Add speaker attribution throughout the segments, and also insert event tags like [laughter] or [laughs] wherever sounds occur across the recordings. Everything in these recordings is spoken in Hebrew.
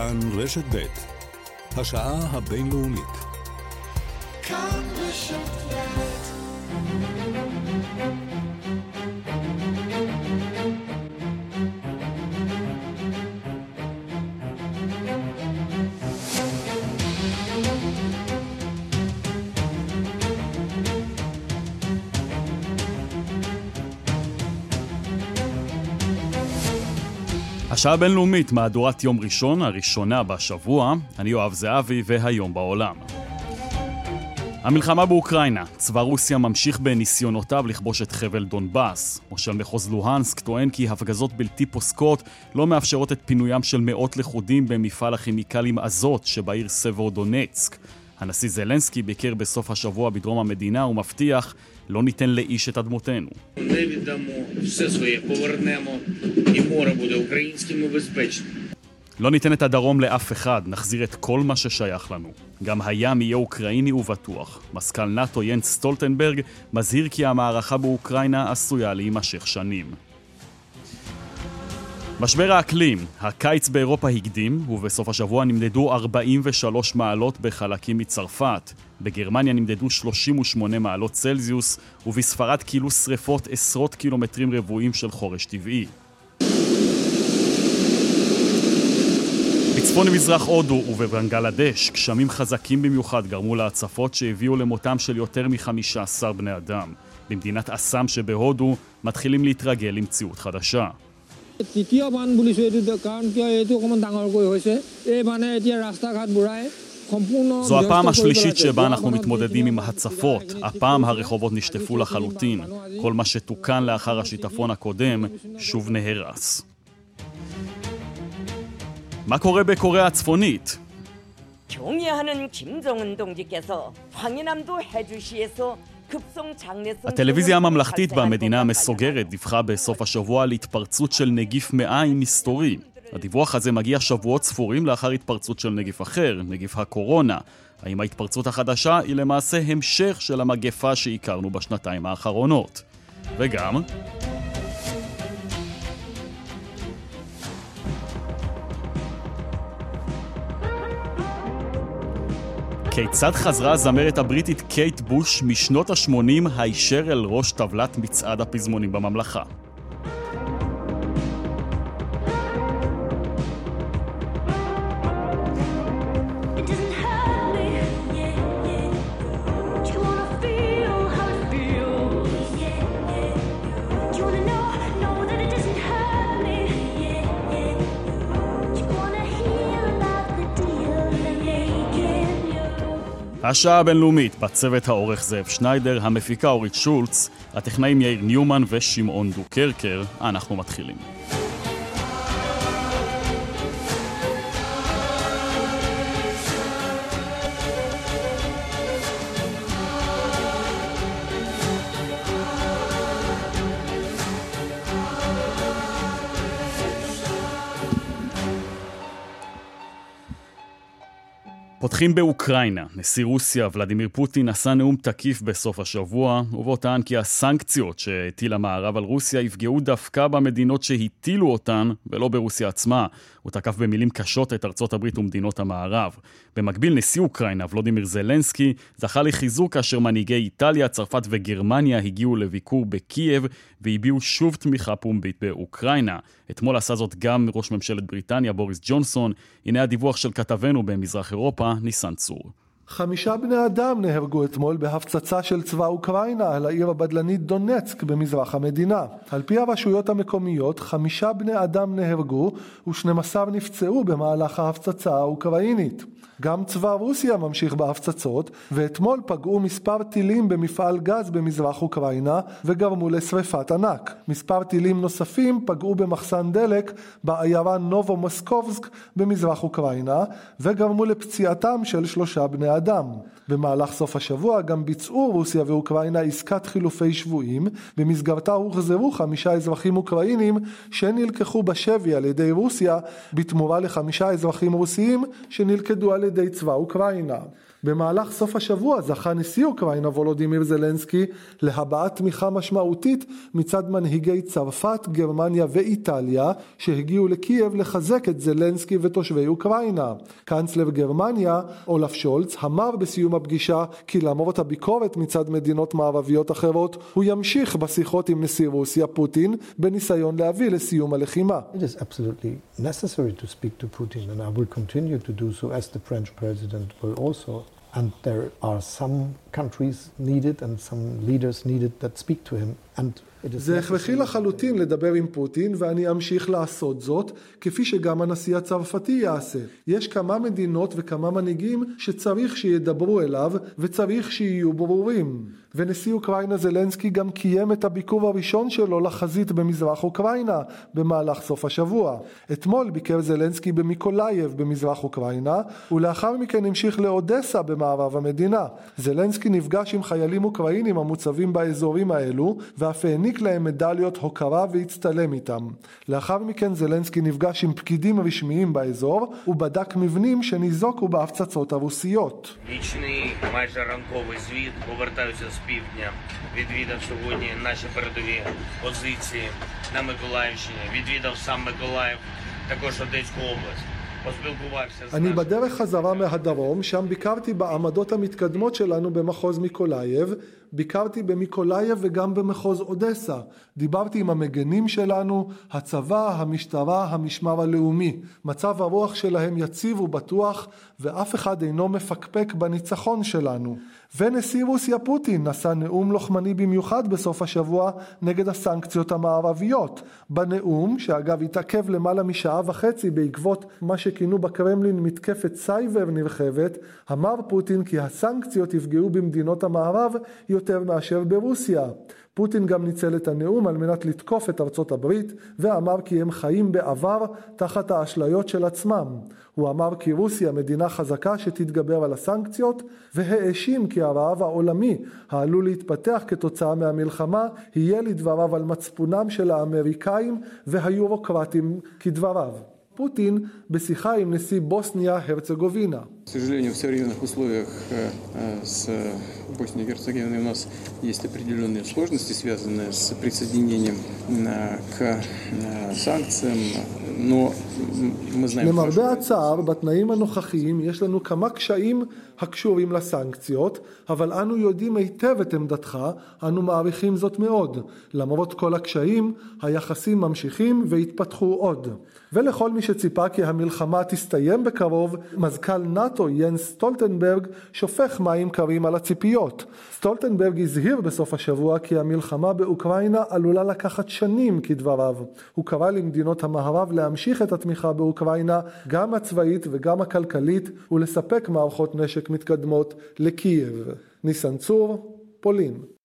Speaker 1: כאן רשת ב' השעה הבינלאומית. כאן רשת השעה הבינלאומית, מהדורת יום ראשון, הראשונה בשבוע. אני יואב זהבי, והיום בעולם. המלחמה באוקראינה, צבא רוסיה ממשיך בניסיונותיו לכבוש את חבל דונבאס. מושל מחוז לוהנסק טוען כי הפגזות בלתי פוסקות לא מאפשרות את פינוים של מאות לכודים במפעל הכימיקלים עזות שבעיר סברודונצק. הנשיא זלנסקי ביקר בסוף השבוע בדרום המדינה ומבטיח לא ניתן לאיש את אדמותינו. לא ניתן את הדרום לאף אחד, נחזיר את כל מה ששייך לנו. גם הים יהיה אוקראיני ובטוח. מזכ"ל נאט"ו ינס סטולטנברג מזהיר כי המערכה באוקראינה עשויה להימשך שנים. משבר האקלים, הקיץ באירופה הקדים, ובסוף השבוע נמדדו 43 מעלות בחלקים מצרפת. בגרמניה נמדדו 38 מעלות צלזיוס, ובספרד כילו שרפות עשרות קילומטרים רבועים של חורש טבעי. בצפון מזרח הודו ובבנגלדש, גשמים חזקים במיוחד גרמו להצפות שהביאו למותם של יותר מ-15 בני אדם. במדינת אסאם שבהודו מתחילים להתרגל למציאות חדשה. তৃতীয় বান বুলিছোঁ এইটো কাৰণ কিয় এইটো অকণমান ডাঙৰকৈ হৈছে এই বানে এতিয়া ৰাস্তা ঘাট বুঢ়াই זו הפעם השלישית שבה אנחנו מתמודדים עם הצפות. הפעם הרחובות נשטפו לחלוטין. כל מה שתוקן לאחר השיטפון הקודם שוב נהרס. מה קורה בקוריאה הצפונית? 경애하는 김정은 동지께서 황해남도 해주시에서 הטלוויזיה הממלכתית במדינה המסוגרת דיווחה בסוף השבוע על התפרצות של נגיף מעיים מסתורי. הדיווח הזה מגיע שבועות ספורים לאחר התפרצות של נגיף אחר, נגיף הקורונה. האם ההתפרצות החדשה היא למעשה המשך של המגפה שהכרנו בשנתיים האחרונות? וגם... כיצד חזרה הזמרת הבריטית קייט בוש משנות ה-80 הישר אל ראש טבלת מצעד הפזמונים בממלכה? השעה הבינלאומית, בצוות העורך זאב שניידר, המפיקה אורית שולץ, הטכנאים יאיר ניומן ושמעון דוקרקר, אנחנו מתחילים. פותחים באוקראינה. נשיא רוסיה ולדימיר פוטין נשא נאום תקיף בסוף השבוע, ובו טען כי הסנקציות שהטיל המערב על רוסיה יפגעו דווקא במדינות שהטילו אותן, ולא ברוסיה עצמה. הוא תקף במילים קשות את ארצות הברית ומדינות המערב. במקביל, נשיא אוקראינה, ולודימיר זלנסקי, זכה לחיזוק כאשר מנהיגי איטליה, צרפת וגרמניה הגיעו לביקור בקייב והביעו שוב תמיכה פומבית באוקראינה. אתמול עשה זאת גם ראש ממשלת בריטניה, בוריס ג'ונסון. הנה הדיווח של כתבנו במזרח אירופה, ניסן צור.
Speaker 2: חמישה בני אדם נהרגו אתמול בהפצצה של צבא אוקראינה על העיר הבדלנית דונצק במזרח המדינה. על פי הרשויות המקומיות, חמישה בני אדם נהרגו ו-12 נפצעו במהלך ההפצצה האוקראינית. גם צבא רוסיה ממשיך בהפצצות, ואתמול פגעו מספר טילים במפעל גז במזרח אוקראינה וגרמו לשרפת ענק. מספר טילים נוספים פגעו במחסן דלק בעיירה נובו מוסקובסק במזרח אוקראינה וגרמו לפציעתם של שלושה בני אדם. במהלך סוף השבוע גם ביצעו רוסיה ואוקראינה עסקת חילופי שבויים, במסגרתה הוחזרו חמישה אזרחים אוקראינים שנלקחו בשבי על ידי רוסיה בתמורה לחמישה אזרחים רוסיים שנלכדו על ידי צבא אוקראינה. במהלך סוף השבוע זכה נשיא אוקראינה וולודימיר זלנסקי להבעת תמיכה משמעותית מצד מנהיגי צרפת, גרמניה ואיטליה שהגיעו לקייב לחזק את זלנסקי ותושבי אוקראינה. קאנצלר גרמניה, אולף שולץ, אמר בסיום הפגישה כי למרות הביקורת מצד מדינות מערביות אחרות, הוא ימשיך בשיחות עם נשיא רוסיה פוטין בניסיון להביא לסיום הלחימה.
Speaker 3: Necessary to Putin so. And there are some countries needed and some leaders needed that speak to him. And
Speaker 2: זה הכרחי לחלוטין לדבר עם פוטין ואני אמשיך לעשות זאת כפי שגם הנשיא הצרפתי יעשה. יש כמה מדינות וכמה מנהיגים שצריך שידברו אליו וצריך שיהיו ברורים. ונשיא אוקראינה זלנסקי גם קיים את הביקור הראשון שלו לחזית במזרח אוקראינה במהלך סוף השבוע. אתמול ביקר זלנסקי במיקולייב במזרח אוקראינה ולאחר מכן המשיך לאודסה במערב המדינה. זלנסקי נפגש עם חיילים אוקראינים המוצבים באזורים האלו ואף העניק להם מדליות הוקרה והצטלם איתם. לאחר מכן זלנסקי נפגש עם פקידים רשמיים באזור ובדק מבנים שניזוקו בהפצצות הרוסיות.
Speaker 4: півдня відвідав сьогодні наші передові позиції на Миколаївщині. Відвідав сам Миколаїв, також Одеську область.
Speaker 2: אני בדרך חזרה מהדרום, שם ביקרתי בעמדות המתקדמות שלנו במחוז מיקולייב, ביקרתי במיקולייב וגם במחוז אודסה. דיברתי עם המגנים שלנו, הצבא, המשטרה, המשמר הלאומי. מצב הרוח שלהם יציב ובטוח, ואף אחד אינו מפקפק בניצחון שלנו. ונשיא רוסיה פוטין נשא נאום לוחמני במיוחד בסוף השבוע נגד הסנקציות המערביות. בנאום, שאגב התעכב למעלה משעה וחצי בעקבות מה שכינו בקרמלין מתקפת סייבר נרחבת, אמר פוטין כי הסנקציות יפגעו במדינות המערב יותר מאשר ברוסיה. פוטין גם ניצל את הנאום על מנת לתקוף את ארצות הברית ואמר כי הם חיים בעבר תחת האשליות של עצמם. הוא אמר כי רוסיה מדינה חזקה שתתגבר על הסנקציות והאשים כי הרעב העולמי העלול להתפתח כתוצאה מהמלחמה יהיה לדבריו על מצפונם של האמריקאים והיורוקרטים כדבריו. פוטין בשיחה עם נשיא בוסניה הרצגובינה.
Speaker 5: К сожалению, в современных условиях с Боснией и Герцеговиной у нас есть определенные сложности, связанные с присоединением к санкциям, но мы знаем...
Speaker 2: למרבה הצער, בתנאים הנוכחיים יש לנו כמה קשיים הקשורים לסנקציות, אבל אנו יודעים היטב את עמדתך, אנו מעריכים זאת מאוד. למרות כל הקשיים, היחסים ממשיכים והתפתחו עוד. ולכל מי שציפה כי המלחמה תסתיים בקרוב, מזכ"ל נאט"ו ינס סטולטנברג שופך מים קרים על הציפיות. סטולטנברג הזהיר בסוף השבוע כי המלחמה באוקראינה עלולה לקחת שנים כדבריו. הוא קרא למדינות המערב להמשיך את התמיכה באוקראינה, גם הצבאית וגם הכלכלית, ולספק מערכות נשק מתקדמות לקייב. ניסן צור, פולין.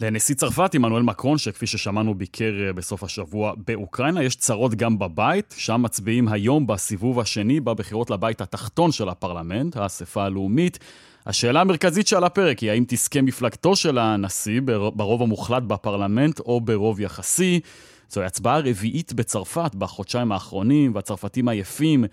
Speaker 1: לנשיא צרפת עמנואל מקרון, שכפי ששמענו ביקר אה, בסוף השבוע באוקראינה, יש צרות גם בבית, שם מצביעים היום בסיבוב השני בבחירות לבית התחתון של הפרלמנט, האספה הלאומית. השאלה המרכזית שעל הפרק היא האם תזכה מפלגתו של הנשיא ברוב המוחלט בפרלמנט או ברוב יחסי. זוהי הצבעה רביעית בצרפת בחודשיים האחרונים, והצרפתים עייפים,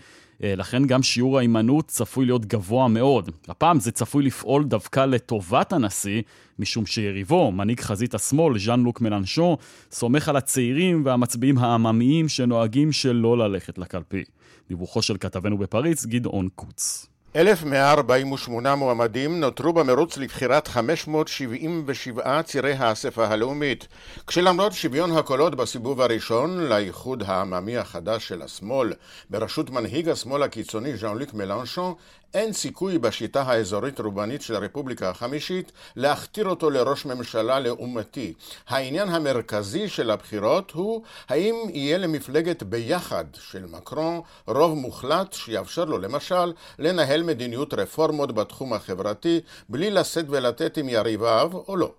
Speaker 1: אה, לכן גם שיעור ההימנעות צפוי להיות גבוה מאוד. הפעם זה צפוי לפעול דווקא לטובת הנשיא, משום שיריבו, מנהיג חזית השמאל, ז'אן לוק מלנשון, סומך על הצעירים והמצביעים העממיים שנוהגים שלא ללכת לקלפי. דיווחו של כתבנו בפריז, גדעון קוץ.
Speaker 6: 1,148 מועמדים נותרו במרוץ לבחירת 577 צירי האספה הלאומית, כשלמרות שוויון הקולות בסיבוב הראשון לאיחוד העממי החדש של השמאל, בראשות מנהיג השמאל הקיצוני ז'אן לוק מלנשון, אין סיכוי בשיטה האזורית רובנית של הרפובליקה החמישית להכתיר אותו לראש ממשלה לעומתי. העניין המרכזי של הבחירות הוא האם יהיה למפלגת ביחד של מקרון רוב מוחלט שיאפשר לו למשל לנהל מדיניות רפורמות בתחום החברתי בלי לשאת ולתת עם יריביו או לא.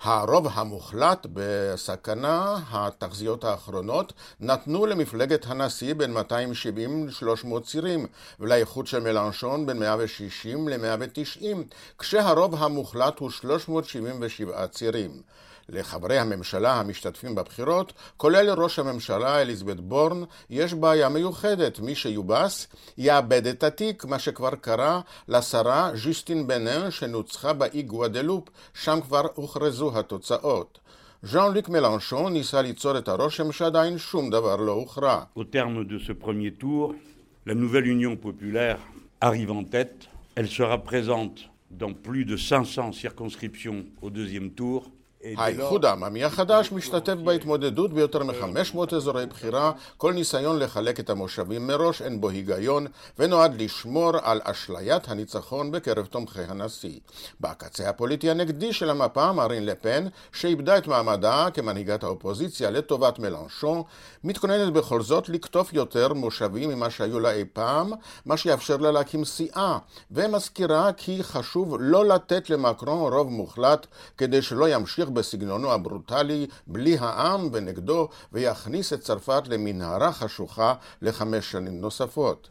Speaker 6: הרוב המוחלט בסכנה, התחזיות האחרונות, נתנו למפלגת הנשיא בין 270 ל-300 צירים, ולאיחוד של מלנשון בין 160 ל-190, כשהרוב המוחלט הוא 377 צירים. לחברי הממשלה המשתתפים בבחירות, כולל ראש הממשלה אליזבת בורן, יש בעיה מיוחדת. מי שיובס יאבד את התיק, מה שכבר קרה לשרה ז'יסטין בנן שנוצחה באי גואדלופ, שם כבר הוכרזו התוצאות. ז'אן ליק מלנשון ניסה ליצור את הרושם שעדיין שום דבר לא הוכרע.
Speaker 7: Arrive en tête. Elle sera présente dans plus de 500 circonscriptions au deuxième tour.
Speaker 6: האיחוד העממי החדש משתתף בהתמודדות ביותר מ-500 אזורי בחירה, כל ניסיון לחלק את המושבים מראש אין בו היגיון, ונועד לשמור על אשליית הניצחון בקרב תומכי הנשיא. בקצה הפוליטי הנגדי של המפה, מרין לפן, שאיבדה את מעמדה כמנהיגת האופוזיציה לטובת מלנשון, מתכוננת בכל זאת לקטוף יותר מושבים ממה שהיו לה אי פעם, מה שיאפשר לה להקים סיעה, ומזכירה כי חשוב לא לתת למקרון רוב מוחלט כדי שלא ימשיך בסגנונו הברוטלי, בלי העם ונגדו, ויכניס את צרפת למנהרה חשוכה לחמש שנים נוספות.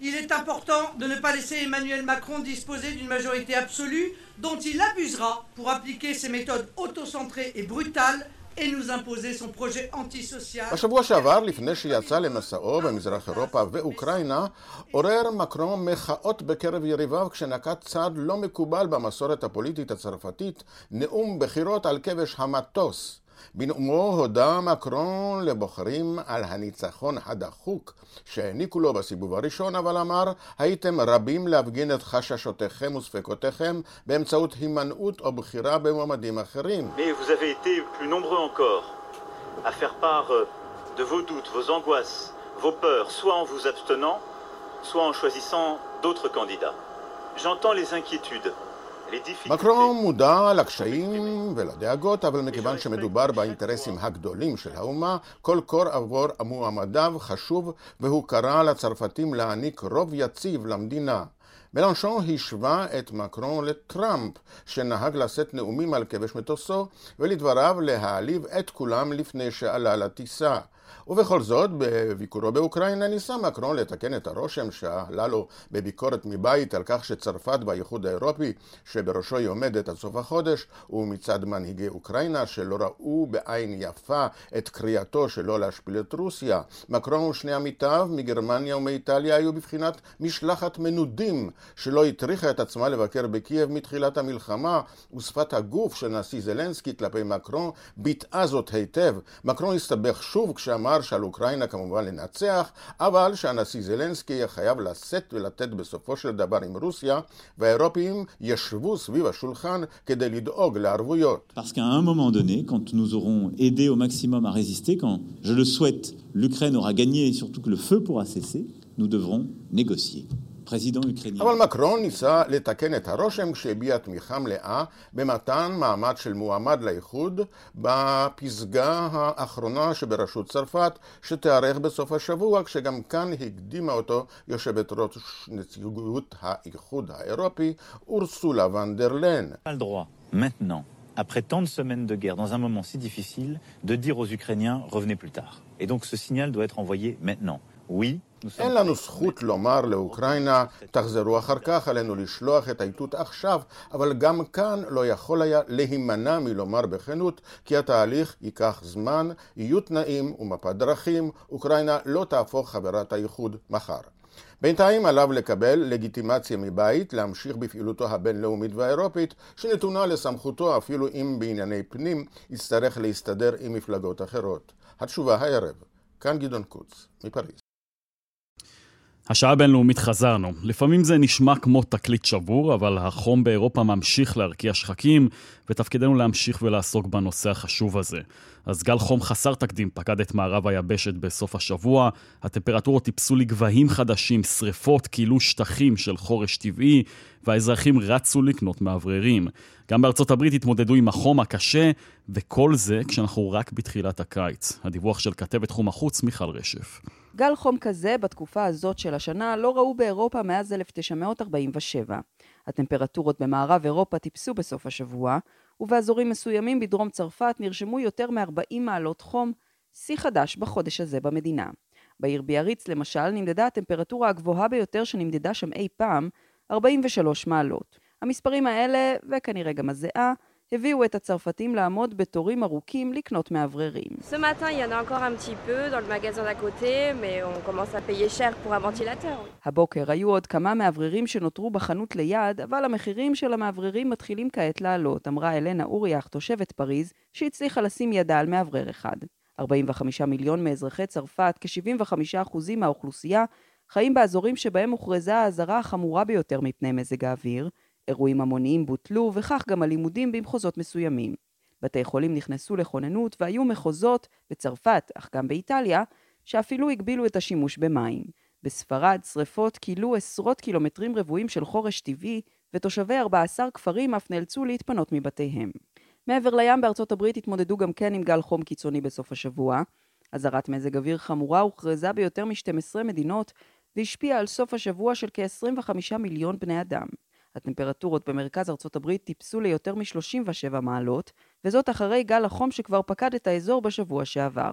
Speaker 8: Il est important de ne pas laisser Emmanuel Macron disposer d'une majorité absolue dont il abusera pour appliquer ses méthodes autocentrées et brutales
Speaker 6: בשבוע שעבר, לפני שיצא למסעו במזרח אירופה ואוקראינה, עורר מקרון מחאות בקרב יריביו כשנקט צעד לא מקובל במסורת הפוליטית הצרפתית, נאום בחירות על כבש המטוס. בנאומו הודה מקרון לבוחרים על הניצחון הדחוק שהעניקו לו בסיבוב הראשון, אבל אמר, הייתם רבים להפגין את חששותיכם וספקותיכם באמצעות הימנעות או בחירה במועמדים אחרים. de vos doutes, vos angoisses, vos. J'entends les inquiétudes, מקרון מודע לקשיים ולדאגות, אבל מכיוון שמדובר באינטרסים הגדולים של האומה, כל קור עבור מועמדיו חשוב, והוא קרא לצרפתים להעניק רוב יציב למדינה. מלנשון השווה את מקרון לטראמפ, שנהג לשאת נאומים על כבש מטוסו, ולדבריו להעליב את כולם לפני שעלה לטיסה. ובכל זאת, בביקורו באוקראינה ניסה מקרון לתקן את הרושם שעלה לו בביקורת מבית על כך שצרפת באיחוד האירופי, שבראשו היא עומדת עד סוף החודש, ומצד מנהיגי אוקראינה שלא ראו בעין יפה את קריאתו שלא להשפיל את רוסיה. מקרון ושני עמיתיו מגרמניה ומאיטליה היו בבחינת משלחת מנודים שלא הטריחה את עצמה לבקר בקייב מתחילת המלחמה, ושפת הגוף של נשיא זלנסקי כלפי מקרון ביטאה זאת היטב. מקרון הסתבך שוב כשאמר אמר שעל אוקראינה כמובן לנצח, אבל שהנשיא זלנסקי יהיה חייב לשאת ולתת בסופו של דבר עם רוסיה, והאירופים ישבו סביב השולחן כדי לדאוג לערבויות.
Speaker 9: Je le souhaite, l'Ukraine aura gagné et surtout que le feu pourra cesser, nous devrons négocier.
Speaker 6: אבל מקרון ניסה לתקן את הרושם כשהביע תמיכה מלאה במתן מעמד של מועמד לאיחוד בפסגה האחרונה שבראשות צרפת שתיארך בסוף השבוע כשגם כאן הקדימה אותו יושבת ראש נציגות האיחוד האירופי אורסולה ונדרלן.
Speaker 9: après tant de semaines de guerre, dans un moment si difficile, de dire aux Ukrainiens revenez plus tard. Et donc ce signal doit être envoyé maintenant. Oui,
Speaker 6: אין לנו זכות לומר לאוקראינה, תחזרו אחר כך, עלינו לשלוח את האיתות עכשיו, אבל גם כאן לא יכול היה להימנע מלומר בכנות, כי התהליך ייקח זמן, יהיו תנאים ומפת דרכים, אוקראינה לא תהפוך חברת האיחוד מחר. בינתיים עליו לקבל לגיטימציה מבית להמשיך בפעילותו הבינלאומית והאירופית, שנתונה לסמכותו אפילו אם בענייני פנים יצטרך להסתדר עם מפלגות אחרות. התשובה הערב. כאן גדעון קוץ, מפריז.
Speaker 1: השעה הבינלאומית חזרנו. לפעמים זה נשמע כמו תקליט שבור, אבל החום באירופה ממשיך להרקיע שחקים, ותפקידנו להמשיך ולעסוק בנושא החשוב הזה. אז גל חום חסר תקדים פקד את מערב היבשת בסוף השבוע, הטמפרטורות טיפסו לגבהים חדשים, שריפות כילו שטחים של חורש טבעי, והאזרחים רצו לקנות מאווררים. גם בארצות הברית התמודדו עם החום הקשה, וכל זה כשאנחנו רק בתחילת הקיץ. הדיווח של כתבת תחום החוץ מיכל רשף.
Speaker 10: גל חום כזה בתקופה הזאת של השנה לא ראו באירופה מאז 1947. הטמפרטורות במערב אירופה טיפסו בסוף השבוע, ובאזורים מסוימים בדרום צרפת נרשמו יותר מ-40 מעלות חום, שיא חדש בחודש הזה במדינה. בעיר ביאריץ למשל נמדדה הטמפרטורה הגבוהה ביותר שנמדדה שם אי פעם, 43 מעלות. המספרים האלה, וכנראה גם הזיעה, הביאו את הצרפתים לעמוד בתורים ארוכים לקנות מאווררים. הבוקר היו עוד כמה מאווררים שנותרו בחנות ליד, אבל המחירים של המאווררים מתחילים כעת לעלות, אמרה אלנה אוריאך, תושבת פריז, שהצליחה לשים ידה על מאוורר אחד. 45 מיליון מאזרחי צרפת, כ-75% מהאוכלוסייה, חיים באזורים שבהם הוכרזה האזהרה החמורה ביותר מפני מזג האוויר, אירועים המוניים בוטלו, וכך גם הלימודים במחוזות מסוימים. בתי חולים נכנסו לכוננות, והיו מחוזות, בצרפת, אך גם באיטליה, שאפילו הגבילו את השימוש במים. בספרד שרפות כילו עשרות קילומטרים רבועים של חורש טבעי, ותושבי 14 כפרים אף נאלצו להתפנות מבתיהם. מעבר לים בארצות הברית התמודדו גם כן עם גל חום קיצוני בסוף השבוע. אזהרת מזג אוויר חמורה הוכרזה ביותר מ-12 מדינות, והשפיעה על סוף השבוע של כ-25 מיליון בני אדם. הטמפרטורות במרכז ארצות הברית טיפסו ליותר מ-37 מעלות, וזאת אחרי גל החום שכבר פקד את האזור בשבוע שעבר.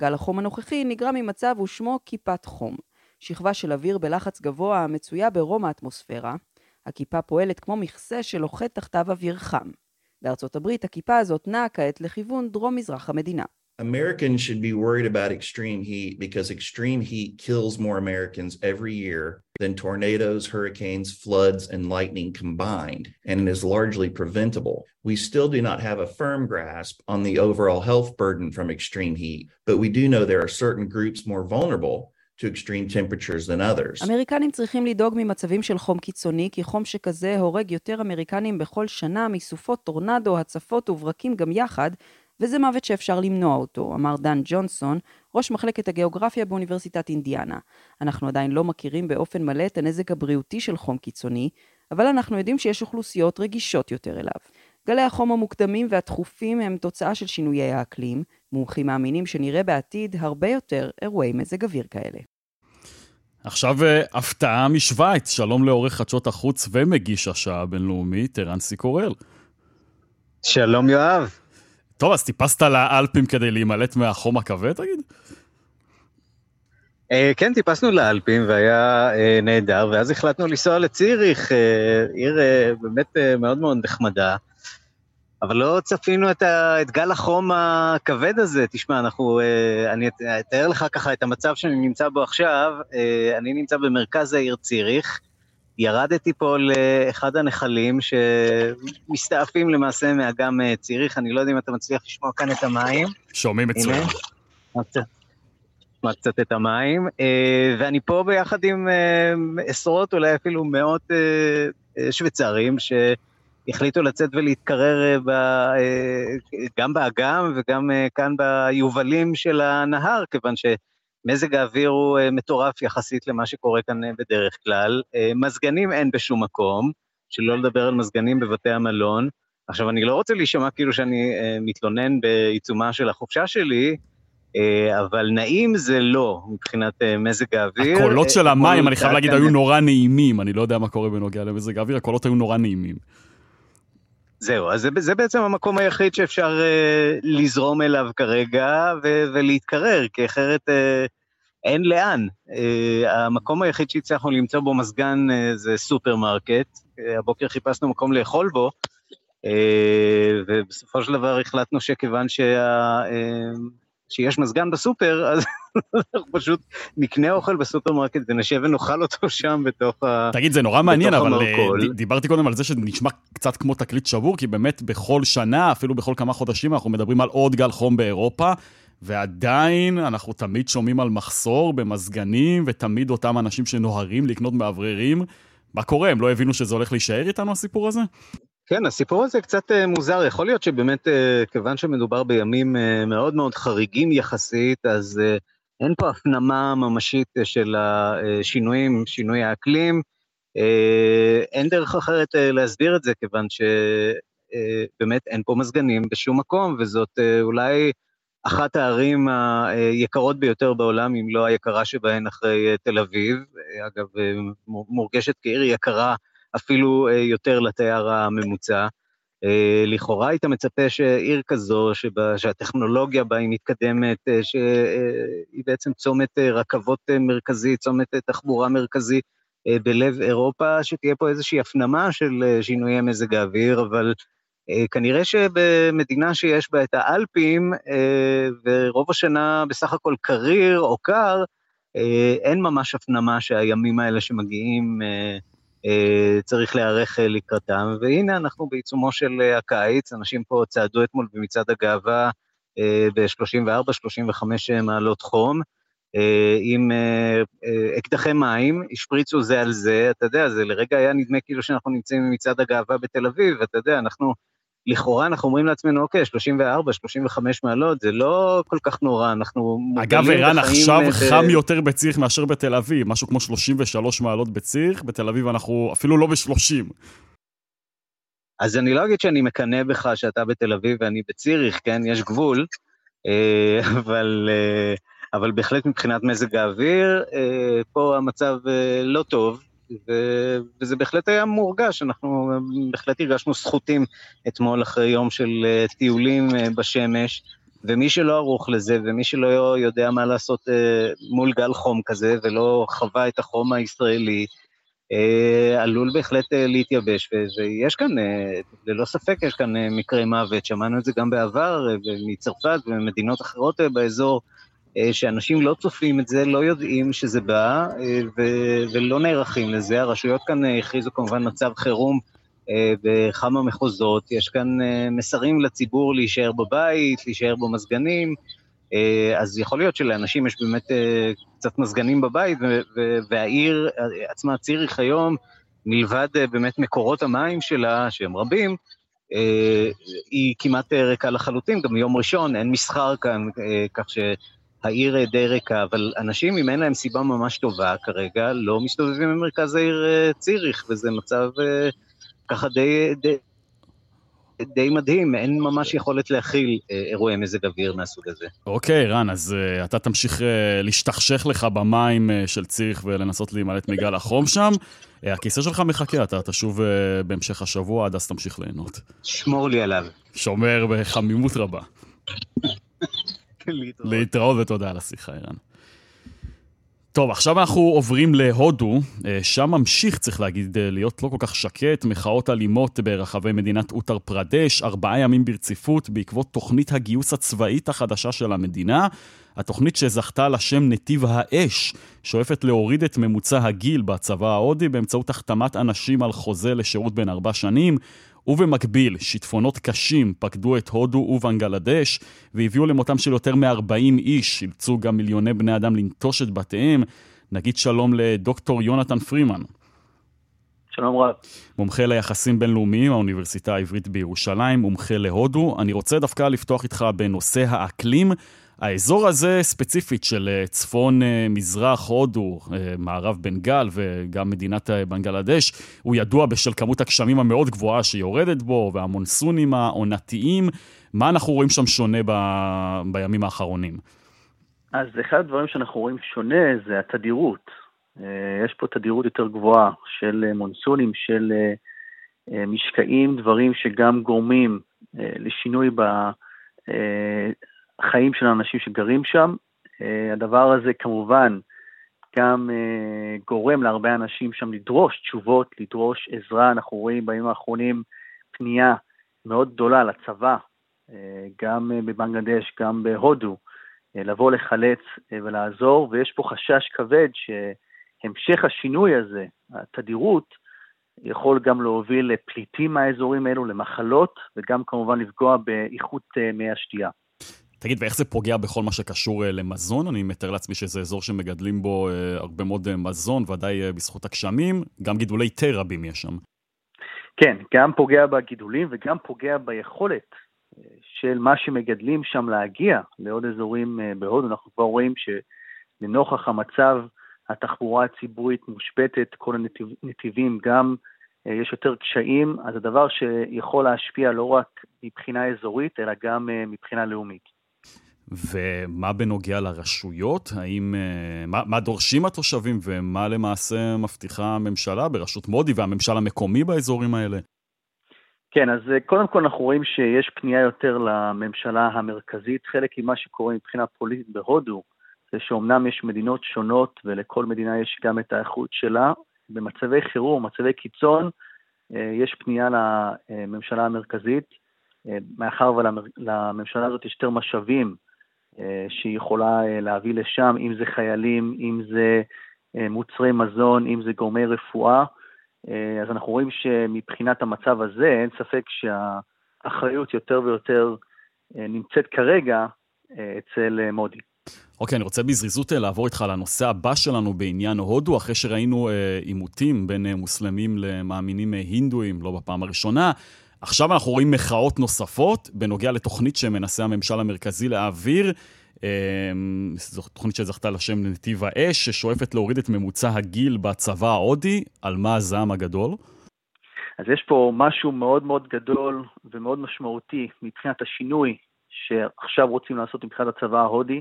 Speaker 10: גל החום הנוכחי נגרם ממצב ושמו כיפת חום. שכבה של אוויר בלחץ גבוה המצויה ברום האטמוספירה. הכיפה פועלת כמו מכסה שלוחת תחתיו אוויר חם. בארצות הברית הכיפה הזאת נעה כעת לכיוון דרום-מזרח המדינה.
Speaker 11: Americans should be worried about extreme heat because extreme heat kills more Americans every year than tornadoes, hurricanes, floods, and lightning combined, and it is largely preventable. We still do not have a firm grasp on the overall health burden from extreme heat, but we do know there are certain groups more vulnerable to extreme temperatures than others.
Speaker 10: אמריקנים צריכים לדאוג ממצבים של חום קיצוני, כי חום שכזה הורג יותר אמריקנים בכל שנה מסופות טורנדו, הצפות וברקים גם יחד, וזה מוות שאפשר למנוע אותו, אמר דן ג'ונסון, ראש מחלקת הגיאוגרפיה באוניברסיטת אינדיאנה. אנחנו עדיין לא מכירים באופן מלא את הנזק הבריאותי של חום קיצוני, אבל אנחנו יודעים שיש אוכלוסיות רגישות יותר אליו. גלי החום המוקדמים והתכופים הם תוצאה של שינויי האקלים. מומחים מאמינים שנראה בעתיד הרבה יותר אירועי מזג אוויר כאלה.
Speaker 1: עכשיו אה, הפתעה משוויץ, שלום לעורך חדשות החוץ ומגיש השעה הבינלאומית, ערן סיקורל.
Speaker 12: שלום יואב.
Speaker 1: טוב, אז טיפסת לאלפים כדי להימלט מהחום הכבד, תגיד?
Speaker 12: Uh, כן, טיפסנו לאלפים והיה uh, נהדר, ואז החלטנו לנסוע לציריך, uh, עיר באמת מאוד מאוד נחמדה, אבל לא צפינו את, ה, את גל החום הכבד הזה. תשמע, אנחנו, אני אתאר לך ככה את המצב שאני נמצא בו עכשיו, אני נמצא במרכז העיר ציריך, ירדתי פה לאחד הנחלים שמסתעפים למעשה מאגם אה, ציריך, אני לא יודע אם אתה מצליח לשמוע כאן את המים.
Speaker 1: שומעים מצוין.
Speaker 12: נשמע קצת את המים, אה, ואני פה ביחד עם אה, עשרות, אולי אפילו מאות שוויצרים, שהחליטו לצאת ולהתקרר ב, גם באגם וגם כאן ביובלים של הנהר, כיוון ש... מזג האוויר הוא uh, מטורף יחסית למה שקורה כאן uh, בדרך כלל. Uh, מזגנים אין בשום מקום, שלא לדבר על מזגנים בבתי המלון. עכשיו, אני לא רוצה להישמע כאילו שאני מתלונן בעיצומה של החופשה שלי, אבל נעים זה לא, מבחינת מזג האוויר.
Speaker 1: הקולות של המים, אני חייב להגיד, היו נורא נעימים. אני לא יודע מה קורה בנוגע למזג האוויר, הקולות היו נורא נעימים.
Speaker 12: זהו, אז זה, זה בעצם המקום היחיד שאפשר uh, לזרום אליו כרגע ו- ולהתקרר, כי אחרת uh, אין לאן. Uh, המקום היחיד שהצלחנו למצוא בו מזגן uh, זה סופרמרקט. Uh, הבוקר חיפשנו מקום לאכול בו, uh, ובסופו של דבר החלטנו שכיוון שה... Uh, שיש מזגן בסופר, אז אנחנו פשוט נקנה אוכל בסופרמרקט ונשב ונאכל אותו שם בתוך המרכול.
Speaker 1: תגיד, זה נורא מעניין, אבל המרכול. אה, דיברתי קודם על זה שזה נשמע קצת כמו תקליט שבור, כי באמת בכל שנה, אפילו בכל כמה חודשים, אנחנו מדברים על עוד גל חום באירופה. ועדיין אנחנו תמיד שומעים על מחסור במזגנים, ותמיד אותם אנשים שנוהרים לקנות מאווררים. מה קורה, הם לא הבינו שזה הולך להישאר איתנו, הסיפור הזה?
Speaker 12: כן, הסיפור הזה קצת אה, מוזר, יכול להיות שבאמת, אה, כיוון שמדובר בימים אה, מאוד מאוד חריגים יחסית, אז אין פה הפנמה ממשית של השינויים, שינוי האקלים. אין דרך אחרת להסביר את זה, כיוון שבאמת אין פה מזגנים בשום מקום, וזאת אולי אחת הערים היקרות ביותר בעולם, אם לא היקרה שבהן אחרי תל אביב. אגב, מורגשת כעיר יקרה. אפילו אה, יותר לתייר הממוצע. אה, לכאורה היית מצפה שעיר כזו, שבה, שהטכנולוגיה בה היא מתקדמת, אה, שהיא בעצם צומת רכבות מרכזי, צומת תחבורה מרכזי בלב אירופה, שתהיה פה איזושהי הפנמה של שינויי מזג האוויר, אבל כנראה שבמדינה שיש בה את האלפים, ורוב השנה בסך הכל קריר או קר, אין ממש הפנמה שהימים האלה שמגיעים צריך להיערך לקראתם, והנה אנחנו בעיצומו של הקיץ, אנשים פה צעדו אתמול במצעד הגאווה ב-34-35 מעלות חום, עם אקדחי מים, השפריצו זה על זה, אתה יודע, זה לרגע היה נדמה כאילו שאנחנו נמצאים במצעד הגאווה בתל אביב, ואתה יודע, אנחנו, לכאורה אנחנו אומרים לעצמנו, אוקיי, 34, 35 מעלות, זה לא כל כך נורא, אנחנו
Speaker 1: אגב, ערן, עכשיו ב... חם יותר בציריך מאשר בתל אביב, משהו כמו 33 מעלות בציריך, בתל אביב אנחנו אפילו לא ב-30.
Speaker 12: אז אני לא אגיד שאני מקנא בך שאתה בתל אביב ואני בציריך, כן? יש גבול, [laughs] אבל... אבל בהחלט מבחינת מזג האוויר, אה, פה המצב אה, לא טוב, ו- וזה בהחלט היה מורגש, אנחנו בהחלט הרגשנו זכותים אתמול אחרי יום של אה, טיולים בשמש, ומי שלא ערוך לזה, ומי שלא יודע מה לעשות מול גל חום כזה, ולא חווה את החום הישראלי, עלול בהחלט להתייבש, ויש כאן, ללא ספק, יש כאן מקרי מוות, שמענו את זה גם בעבר, מצרפת וממדינות אחרות באזור, אה, שאנשים לא צופים את זה, לא יודעים שזה בא אה, ו- ולא נערכים לזה. הרשויות כאן אה, הכריזו כמובן מצב חירום בכמה מחוזות, יש כאן מסרים לציבור להישאר בבית, להישאר במזגנים, אז יכול להיות שלאנשים יש באמת קצת מזגנים בבית, והעיר עצמה, ציריך היום, מלבד באמת מקורות המים שלה, שהם רבים, היא כמעט ריקה לחלוטין, גם יום ראשון אין מסחר כאן, כך ש... העיר די ריקה, אבל אנשים, אם אין להם סיבה ממש טובה כרגע, לא מסתובבים במרכז העיר אה, ציריך, וזה מצב אה, ככה די, די, די מדהים, אין ממש יכולת להכיל אה, אירועי מזג אוויר מהסוג הזה.
Speaker 1: אוקיי, רן, אז uh, אתה תמשיך uh, להשתכשך לך במים uh, של ציריך ולנסות להימלט מגל החום שם. Uh, הכיסא שלך מחכה, אתה תשוב uh, בהמשך השבוע, עד אז תמשיך ליהנות.
Speaker 12: שמור לי עליו.
Speaker 1: שומר בחמימות רבה. להתראות. להתראות ותודה על השיחה, ערן. טוב, עכשיו אנחנו עוברים להודו. אה, שם ממשיך, צריך להגיד, אה, להיות לא כל כך שקט. מחאות אלימות ברחבי מדינת אוטר פרדש, ארבעה ימים ברציפות בעקבות תוכנית הגיוס הצבאית החדשה של המדינה. התוכנית שזכתה לשם נתיב האש, שואפת להוריד את ממוצע הגיל בצבא ההודי באמצעות החתמת אנשים על חוזה לשירות בין ארבע שנים. ובמקביל, שיטפונות קשים פקדו את הודו ובנגלדש והביאו למותם של יותר מ-40 איש, אילצו גם מיליוני בני אדם לנטוש את בתיהם. נגיד שלום לדוקטור יונתן פרימן.
Speaker 13: שלום רב.
Speaker 1: מומחה ליחסים בינלאומיים, האוניברסיטה העברית בירושלים, מומחה להודו. אני רוצה דווקא לפתוח איתך בנושא האקלים. האזור הזה ספציפית של אה, צפון אה, מזרח הודו, אה, מערב בנגל וגם מדינת בנגלדש, הוא ידוע בשל כמות הגשמים המאוד גבוהה שיורדת בו והמונסונים העונתיים. מה אנחנו רואים שם שונה ב... בימים האחרונים?
Speaker 13: אז אחד הדברים שאנחנו רואים שונה זה התדירות. יש פה תדירות יותר גבוהה של מונסונים, של משקעים, דברים שגם גורמים לשינוי ב... החיים של האנשים שגרים שם. אה, הדבר הזה כמובן גם אה, גורם להרבה אנשים שם לדרוש תשובות, לדרוש עזרה. אנחנו רואים בימים האחרונים פנייה מאוד גדולה לצבא, אה, גם בבנגלדש, גם בהודו, לבוא לחלץ ולעזור, ויש פה חשש כבד שהמשך השינוי הזה, התדירות, יכול גם להוביל לפליטים מהאזורים האלו, למחלות, וגם כמובן לפגוע באיכות מי השתייה.
Speaker 1: תגיד, ואיך זה פוגע בכל מה שקשור אה, למזון? אני מתאר לעצמי שזה אזור שמגדלים בו אה, הרבה מאוד אה, מזון, ודאי בזכות הגשמים, גם גידולי תה רבים יש שם.
Speaker 13: כן, גם פוגע בגידולים וגם פוגע ביכולת של מה שמגדלים שם להגיע לעוד אזורים בהודו. אנחנו כבר רואים שלנוכח המצב, התחבורה הציבורית מושבתת, כל הנתיבים גם יש יותר קשיים, אז זה דבר שיכול להשפיע לא רק מבחינה אזורית, אלא גם מבחינה לאומית.
Speaker 1: ומה בנוגע לרשויות? האם, אה, מה, מה דורשים התושבים ומה למעשה מבטיחה הממשלה בראשות מודי והממשל המקומי באזורים האלה?
Speaker 13: כן, אז אה, קודם כל אנחנו רואים שיש פנייה יותר לממשלה המרכזית. חלק ממה שקורה מבחינה פוליטית בהודו זה שאומנם יש מדינות שונות ולכל מדינה יש גם את האיכות שלה. במצבי חירום, מצבי קיצון, יש פנייה לממשלה המרכזית, מאחר ולממשלה הזאת יש יותר משאבים שהיא יכולה להביא לשם, אם זה חיילים, אם זה מוצרי מזון, אם זה גורמי רפואה. אז אנחנו רואים שמבחינת המצב הזה, אין ספק שהאחריות יותר ויותר נמצאת כרגע אצל מודי.
Speaker 1: אוקיי, אני רוצה בזריזות לעבור איתך לנושא הבא שלנו בעניין הודו, אחרי שראינו עימותים בין מוסלמים למאמינים הינדואים, לא בפעם הראשונה. עכשיו אנחנו רואים מחאות נוספות בנוגע לתוכנית שמנסה הממשל המרכזי להעביר. זו תוכנית שזכתה לשם נתיב האש, ששואפת להוריד את ממוצע הגיל בצבא ההודי. על מה הזעם הגדול?
Speaker 13: אז יש פה משהו מאוד מאוד גדול ומאוד משמעותי מבחינת השינוי שעכשיו רוצים לעשות מבחינת הצבא ההודי.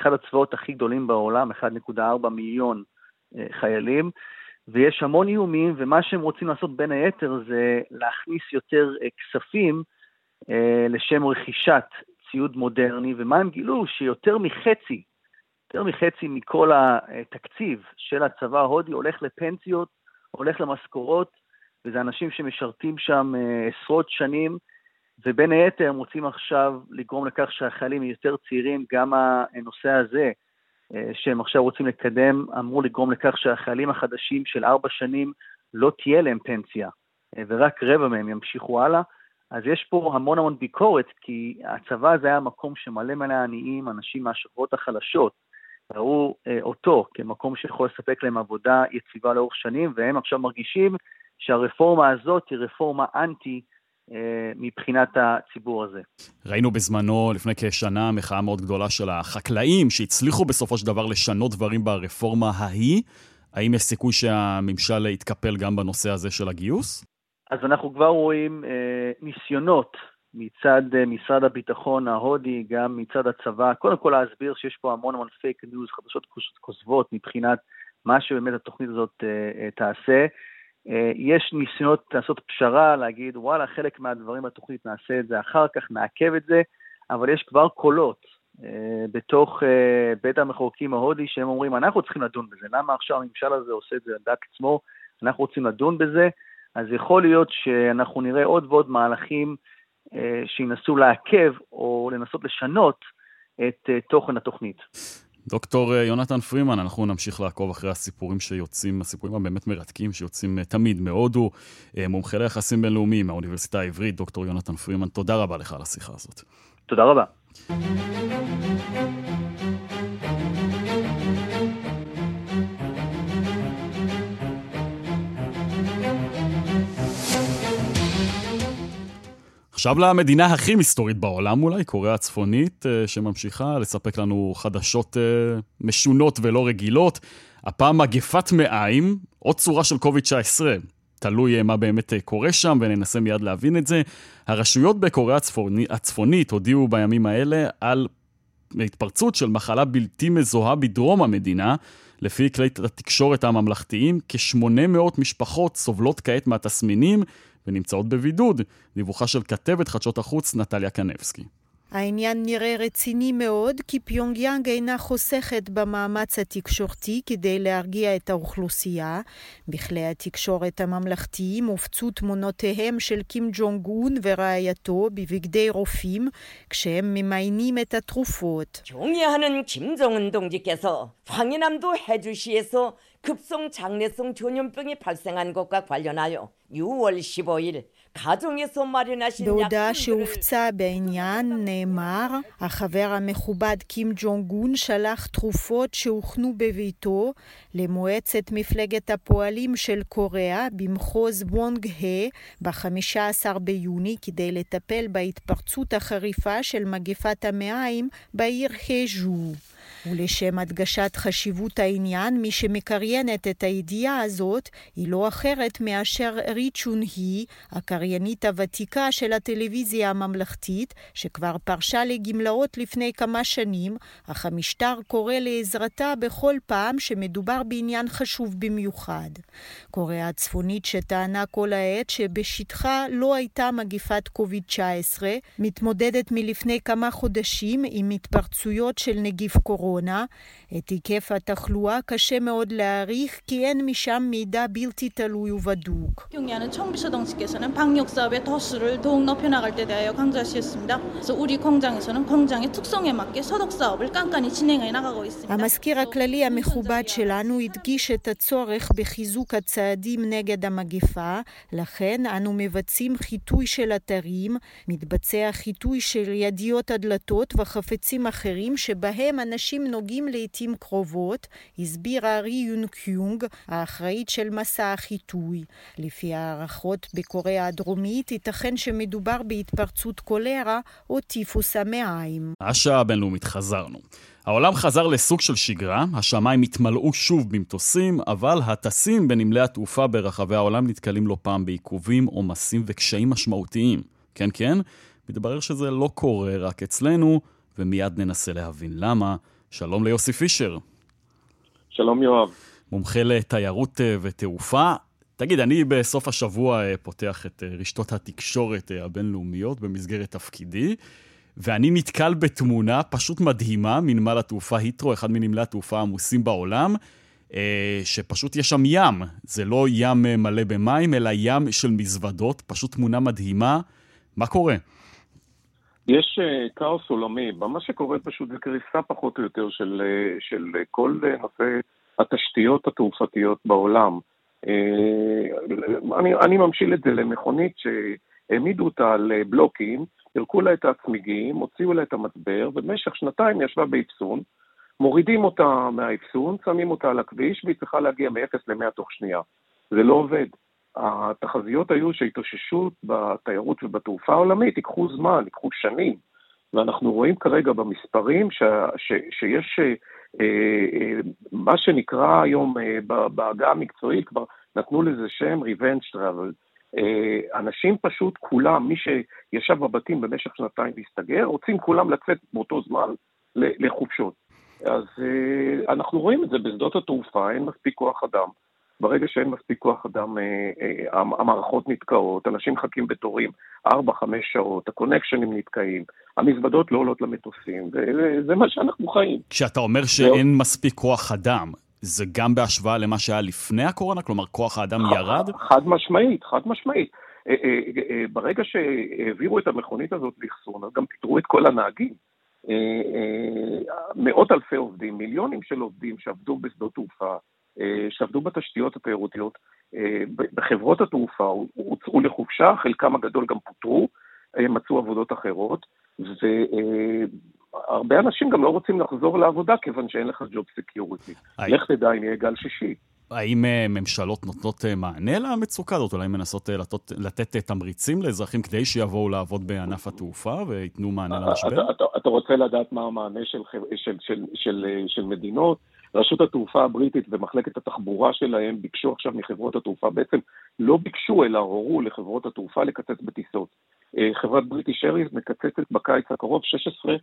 Speaker 13: אחד הצבאות הכי גדולים בעולם, 1.4 מיליון חיילים, ויש המון איומים, ומה שהם רוצים לעשות בין היתר זה להכניס יותר כספים לשם רכישת ציוד מודרני, ומה הם גילו? שיותר מחצי, יותר מחצי מכל התקציב של הצבא ההודי הולך לפנסיות, הולך למשכורות, וזה אנשים שמשרתים שם עשרות שנים, ובין היתר הם רוצים עכשיו לגרום לכך שהחיילים יותר צעירים, גם הנושא הזה שהם עכשיו רוצים לקדם, אמור לגרום לכך שהחיילים החדשים של ארבע שנים לא תהיה להם פנסיה, ורק רבע מהם ימשיכו הלאה. אז יש פה המון המון ביקורת, כי הצבא הזה היה מקום שמלא מלא עניים, אנשים מהשכבות החלשות, ראו אותו כמקום שיכול לספק להם עבודה יציבה לאורך שנים, והם עכשיו מרגישים שהרפורמה הזאת היא רפורמה אנטי מבחינת הציבור הזה.
Speaker 1: ראינו בזמנו, לפני כשנה, מחאה מאוד גדולה של החקלאים, שהצליחו בסופו של דבר לשנות דברים ברפורמה ההיא. האם יש סיכוי שהממשל יתקפל גם בנושא הזה של הגיוס?
Speaker 13: אז אנחנו כבר רואים אה, ניסיונות מצד אה, משרד הביטחון ההודי, גם מצד הצבא, קודם כל להסביר שיש פה המון המון פייק ניוז, חדשות כוזבות מבחינת מה שבאמת התוכנית הזאת אה, אה, תעשה. אה, יש ניסיונות לעשות פשרה, להגיד וואלה, חלק מהדברים בתוכנית נעשה את זה אחר כך, נעכב את זה, אבל יש כבר קולות אה, בתוך אה, בית המחוקקים ההודי שהם אומרים, אנחנו צריכים לדון בזה, למה עכשיו הממשל הזה עושה את זה על דעת עצמו, אנחנו רוצים לדון בזה, אז יכול להיות שאנחנו נראה עוד ועוד מהלכים שינסו לעכב או לנסות לשנות את תוכן התוכנית.
Speaker 1: דוקטור יונתן פרימן, אנחנו נמשיך לעקוב אחרי הסיפורים שיוצאים, הסיפורים הבאמת מרתקים שיוצאים תמיד מהודו. מומחה ליחסים בינלאומיים מהאוניברסיטה העברית, דוקטור יונתן פרימן, תודה רבה לך על השיחה הזאת.
Speaker 13: תודה רבה.
Speaker 1: עכשיו למדינה הכי מסתורית בעולם אולי, קוריאה הצפונית, שממשיכה לספק לנו חדשות משונות ולא רגילות. הפעם מגפת מעיים, עוד צורה של קוביד-19. תלוי מה באמת קורה שם, וננסה מיד להבין את זה. הרשויות בקוריאה הצפונית, הצפונית הודיעו בימים האלה על התפרצות של מחלה בלתי מזוהה בדרום המדינה. לפי כלי התקשורת הממלכתיים, כ-800 משפחות סובלות כעת מהתסמינים, ונמצאות בבידוד. דיווחה של כתבת חדשות החוץ נטליה קנבסקי.
Speaker 14: העניין נראה רציני מאוד, כי פיונגיאנג אינה חוסכת במאמץ התקשורתי כדי להרגיע את האוכלוסייה. בכלי התקשורת הממלכתיים הופצו תמונותיהם של קים ג'ונג און ורעייתו בבגדי רופאים, כשהם ממיינים את התרופות.
Speaker 15: 종이하는 김정은 동지께서 황해남도 해주시에서 급성 장내성 전염병이 발생한 것과 관련하여 6월 15일
Speaker 14: בהודעה שהופצה בעניין נאמר, החבר המכובד קים ג'ונג און שלח תרופות שהוכנו בביתו למועצת מפלגת הפועלים של קוריאה במחוז וונג-ה' ב-15 ביוני כדי לטפל בהתפרצות החריפה של מגפת המעיים בעיר הז'ו. ולשם הדגשת חשיבות העניין, מי שמקריינת את הידיעה הזאת היא לא אחרת מאשר רי צ'ון הי, הקריינית הוותיקה של הטלוויזיה הממלכתית, שכבר פרשה לגמלאות לפני כמה שנים, אך המשטר קורא לעזרתה בכל פעם שמדובר בעניין חשוב במיוחד. קוריאה הצפונית שטענה כל העת שבשטחה לא הייתה מגיפת קוביד-19, מתמודדת מלפני כמה חודשים עם התפרצויות של נגיף קורונה. הקורונה. את היקף התחלואה קשה מאוד להעריך, כי אין משם מידע בלתי תלוי ובדוק. המזכיר הכללי המכובד שלנו הדגיש את הצורך בחיזוק הצעדים נגד המגפה, לכן אנו מבצעים חיטוי של אתרים, מתבצע חיטוי של ידיות הדלתות וחפצים אחרים שבהם אנשים נוגעים לעתים קרובות, הסבירה רי יונקיונג, האחראית של מסע החיטוי. לפי הערכות בקוריאה הדרומית, ייתכן שמדובר בהתפרצות קולרה או טיפוס המעיים.
Speaker 1: השעה הבינלאומית חזרנו. העולם חזר לסוג של שגרה, השמיים התמלאו שוב במטוסים, אבל הטסים בנמלי התעופה ברחבי העולם נתקלים לא פעם בעיכובים, עומסים וקשיים משמעותיים. כן, כן, מתברר שזה לא קורה רק אצלנו, ומיד ננסה להבין למה. שלום ליוסי פישר.
Speaker 16: שלום יואב.
Speaker 1: מומחה לתיירות אה, ותעופה. תגיד, אני בסוף השבוע אה, פותח את אה, רשתות התקשורת הבינלאומיות במסגרת תפקידי. ואני נתקל בתמונה פשוט מדהימה מנמל התעופה היטרו, אחד מנמלי התעופה העמוסים בעולם, שפשוט יש שם ים. זה לא ים מלא במים, אלא ים של מזוודות, פשוט תמונה מדהימה. מה קורה?
Speaker 16: יש uh, כאוס עולמי, מה שקורה פשוט זה קריסה פחות או יותר של, uh, של uh, כל נושא התשתיות התעופתיות בעולם. אני, אני ממשיל את זה למכונית שהעמידו אותה על בלוקים, פירקו לה את הצמיגים, הוציאו לה את המצבר, ובמשך שנתיים ישבה באפסון, מורידים אותה מהאפסון, שמים אותה על הכביש, והיא צריכה להגיע מ-0 ל-100 תוך שנייה. זה לא עובד. התחזיות היו שהתאוששות בתיירות ובתעופה העולמית ייקחו זמן, ייקחו שנים. ואנחנו רואים כרגע במספרים ש, ש, שיש אה, אה, מה שנקרא היום אה, בעגה המקצועית, כבר נתנו לזה שם revenge travel. אה, אנשים פשוט כולם, מי שישב בבתים במשך שנתיים והסתגר, רוצים כולם לצאת באותו זמן לחופשות. אז אה, אנחנו רואים את זה בשדות התעופה, אין מספיק כוח אדם. ברגע שאין מספיק כוח אדם, אה, המערכות נתקעות, אנשים מחכים בתורים 4-5 שעות, הקונקשנים נתקעים, המזוודות לא עולות למטוסים, וזה מה שאנחנו חיים.
Speaker 1: כשאתה אומר שאין מספיק כוח אדם, זה גם בהשוואה למה שהיה לפני הקורונה? כלומר, כוח האדם ירד?
Speaker 16: חד משמעית, חד משמעית. אה, אה, אה, ברגע שהעבירו את המכונית הזאת לאחסון, אז גם פיטרו את כל הנהגים. מאות אלפי עובדים, מיליונים של עובדים שעבדו בשדות תעופה, שעבדו בתשתיות התיירותיות, בחברות התעופה הוצאו לחופשה, חלקם הגדול גם פוטרו, מצאו עבודות אחרות, הרבה אנשים גם לא רוצים לחזור לעבודה כיוון שאין לך job security. לך תדע אם יהיה גל שישי.
Speaker 1: האם אה, ממשלות נותנות אה, מענה למצוקה הזאת? אולי מנסות אה, לתת, לתת תמריצים לאזרחים כדי שיבואו לעבוד בענף התעופה וייתנו מענה למשבר?
Speaker 16: אתה, אתה, אתה רוצה לדעת מה המענה של, של, של, של, של מדינות? רשות התעופה הבריטית ומחלקת התחבורה שלהם ביקשו עכשיו מחברות התעופה, בעצם לא ביקשו אלא הורו לחברות התעופה לקצץ בטיסות. חברת בריטיש אריז מקצצת בקיץ הקרוב 16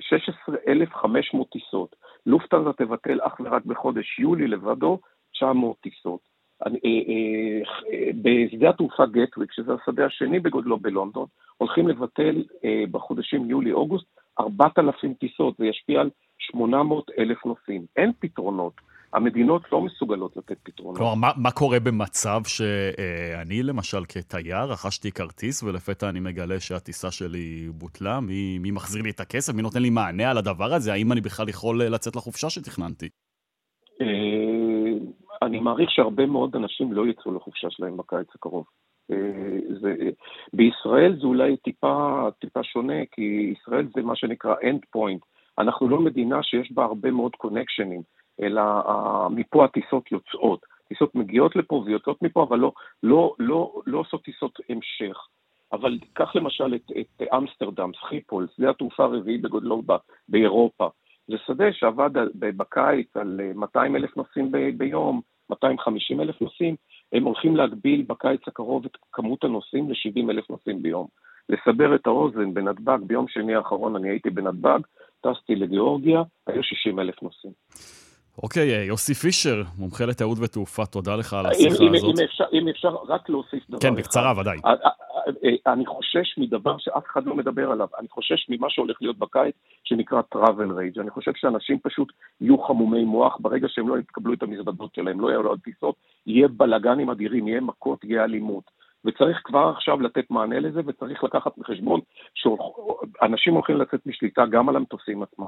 Speaker 16: 16,500 טיסות. לופטנזה תבטל אך ורק בחודש יולי לבדו 900 טיסות. אה, אה, בשדה התעופה גטוויק, שזה השדה השני בגודלו בלונדון, הולכים לבטל אה, בחודשים יולי-אוגוסט 4,000 טיסות, זה ישפיע על 800 אלף נוסעים. אין פתרונות. המדינות לא מסוגלות לתת פתרונות.
Speaker 1: כלומר, מה, מה קורה במצב שאני, למשל, כתייר, רכשתי כרטיס, ולפתע אני מגלה שהטיסה שלי בוטלה? מי, מי מחזיר לי את הכסף? מי נותן לי מענה על הדבר הזה? האם אני בכלל יכול לצאת לחופשה שתכננתי?
Speaker 16: אני מעריך שהרבה מאוד אנשים לא יצאו לחופשה שלהם בקיץ הקרוב. זה, בישראל זה אולי טיפה, טיפה שונה, כי ישראל זה מה שנקרא end point. אנחנו לא מדינה שיש בה הרבה מאוד קונקשנים. אלא מפה הטיסות יוצאות. טיסות מגיעות לפה ויוצאות מפה, אבל לא, לא, לא, לא עושות טיסות המשך. אבל קח למשל את, את אמסטרדם, סחיפול, שדה התעופה הרביעי בגודלו ב, באירופה. זה שדה שעבד בקיץ על 200 אלף נוסעים ב, ביום, 250 אלף נוסעים, הם הולכים להגביל בקיץ הקרוב את כמות הנוסעים ל-70 אלף נוסעים ביום. לסבר את האוזן, בנתב"ג, ביום שני האחרון אני הייתי בנתב"ג, טסתי לגיאורגיה, היו 60 אלף נוסעים.
Speaker 1: אוקיי, אה, יוסי פישר, מומחה לתיירות ותעופה, תודה לך על השיחה אם, הזאת.
Speaker 16: אם אפשר, אם אפשר רק להוסיף דבר
Speaker 1: כן, בקצרה, ודאי.
Speaker 16: אה, אני חושש מדבר שאף אחד לא מדבר עליו, אני חושש ממה שהולך להיות בקיץ, שנקרא travel rage. אני חושב שאנשים פשוט יהיו חמומי מוח ברגע שהם לא יקבלו את המזוודות שלהם, לא יהיו עוד טיסות, יהיה בלאגנים אדירים, יהיה מכות, יהיה אלימות. וצריך כבר עכשיו לתת מענה לזה, וצריך לקחת בחשבון שאנשים הולכים לצאת משליטה גם על המטוסים עצמם.